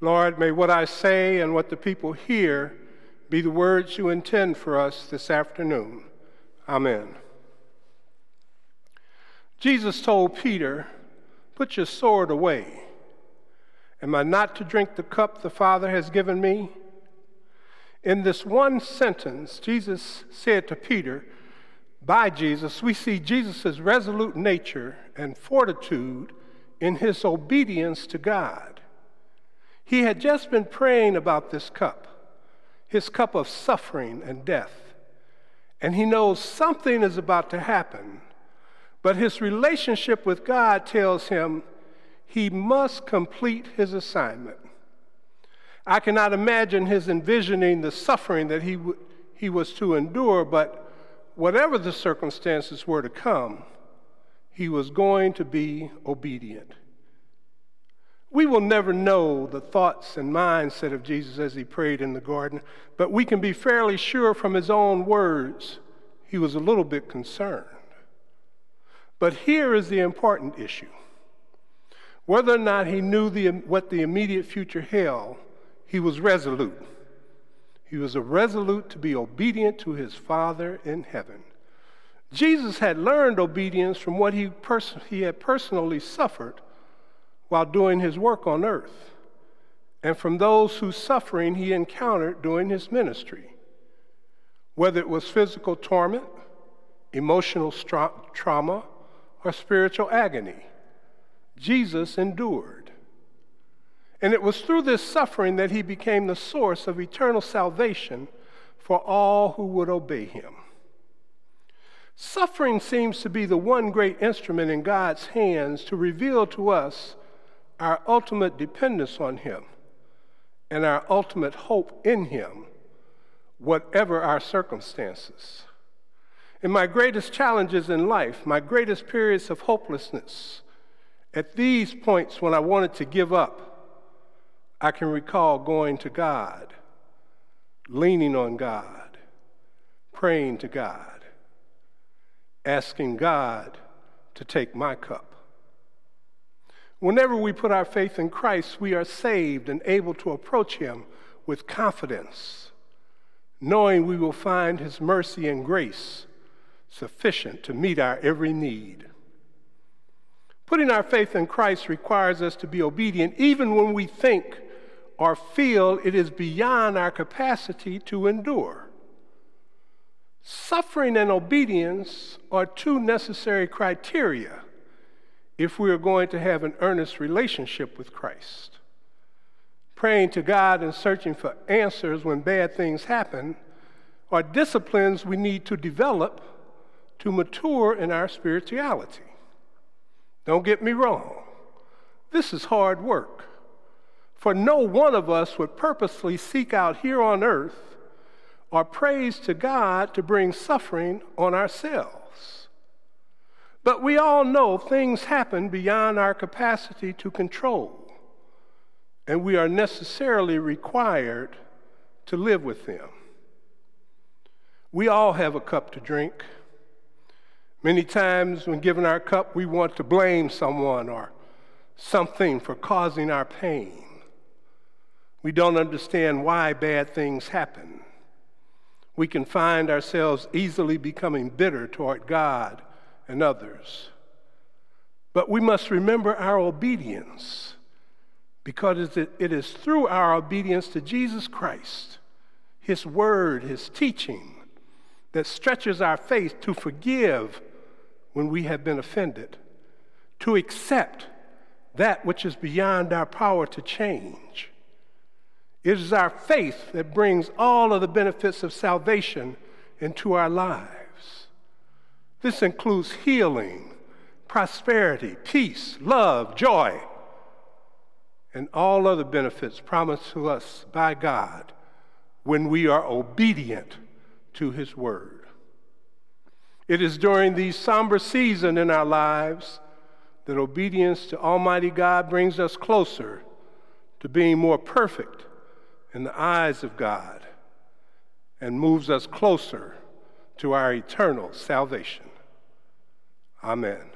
Lord, may what I say and what the people hear be the words you intend for us this afternoon. Amen. Jesus told Peter, Put your sword away. Am I not to drink the cup the Father has given me? In this one sentence, Jesus said to Peter, by Jesus, we see Jesus' resolute nature and fortitude in his obedience to God. He had just been praying about this cup, his cup of suffering and death, and he knows something is about to happen, but his relationship with God tells him he must complete his assignment. I cannot imagine his envisioning the suffering that he, w- he was to endure, but whatever the circumstances were to come, he was going to be obedient. We will never know the thoughts and mindset of Jesus as he prayed in the garden, but we can be fairly sure from his own words he was a little bit concerned. But here is the important issue. Whether or not he knew the, what the immediate future held, he was resolute. He was resolute to be obedient to his Father in heaven. Jesus had learned obedience from what he, pers- he had personally suffered while doing his work on earth, and from those whose suffering he encountered during his ministry. Whether it was physical torment, emotional trauma, or spiritual agony, Jesus endured. And it was through this suffering that he became the source of eternal salvation for all who would obey him. Suffering seems to be the one great instrument in God's hands to reveal to us our ultimate dependence on him and our ultimate hope in him, whatever our circumstances. In my greatest challenges in life, my greatest periods of hopelessness, at these points when I wanted to give up, I can recall going to God, leaning on God, praying to God, asking God to take my cup. Whenever we put our faith in Christ, we are saved and able to approach Him with confidence, knowing we will find His mercy and grace sufficient to meet our every need. Putting our faith in Christ requires us to be obedient even when we think or feel it is beyond our capacity to endure. Suffering and obedience are two necessary criteria if we are going to have an earnest relationship with Christ. Praying to God and searching for answers when bad things happen are disciplines we need to develop to mature in our spirituality. Don't get me wrong, this is hard work. For no one of us would purposely seek out here on earth or praise to God to bring suffering on ourselves. But we all know things happen beyond our capacity to control, and we are necessarily required to live with them. We all have a cup to drink. Many times, when given our cup, we want to blame someone or something for causing our pain. We don't understand why bad things happen. We can find ourselves easily becoming bitter toward God and others. But we must remember our obedience because it is through our obedience to Jesus Christ, His Word, His teaching, that stretches our faith to forgive when we have been offended, to accept that which is beyond our power to change it is our faith that brings all of the benefits of salvation into our lives. This includes healing, prosperity, peace, love, joy, and all other benefits promised to us by God when we are obedient to His Word. It is during these somber seasons in our lives that obedience to Almighty God brings us closer to being more perfect in the eyes of God and moves us closer to our eternal salvation. Amen.